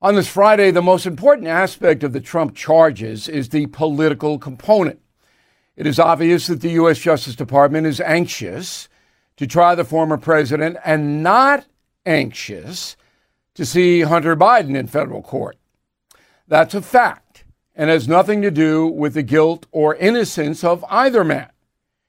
on this Friday, the most important aspect of the Trump charges is the political component. It is obvious that the U.S. Justice Department is anxious to try the former president and not anxious to see Hunter Biden in federal court. That's a fact and has nothing to do with the guilt or innocence of either man.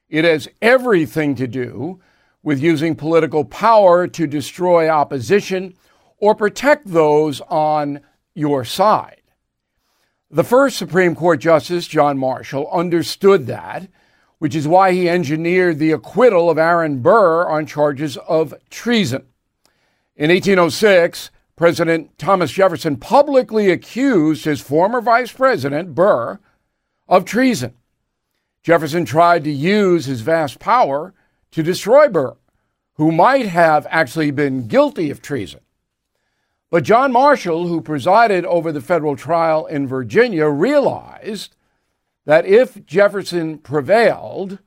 It has everything to do with using political power to destroy opposition or protect those on your side. The first Supreme Court Justice, John Marshall, understood that, which is why he engineered the acquittal of Aaron Burr on charges of treason. In 1806, President Thomas Jefferson publicly accused his former vice president, Burr, of treason. Jefferson tried to use his vast power to destroy Burr, who might have actually been guilty of treason. But John Marshall, who presided over the federal trial in Virginia, realized that if Jefferson prevailed,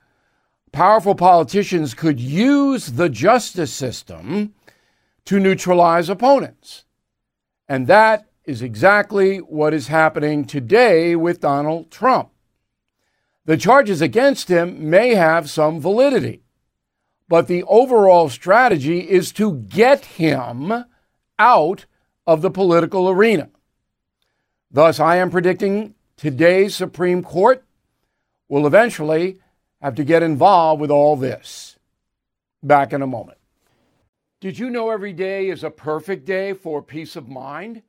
powerful politicians could use the justice system to neutralize opponents. And that is exactly what is happening today with Donald Trump the charges against him may have some validity, but the overall strategy is to get him out of the political arena. Thus, I am predicting today's Supreme Court will eventually have to get involved with all this. Back in a moment. Did you know every day is a perfect day for peace of mind?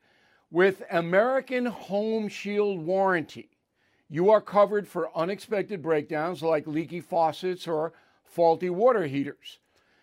With American Home Shield Warranty you are covered for unexpected breakdowns like leaky faucets or faulty water heaters.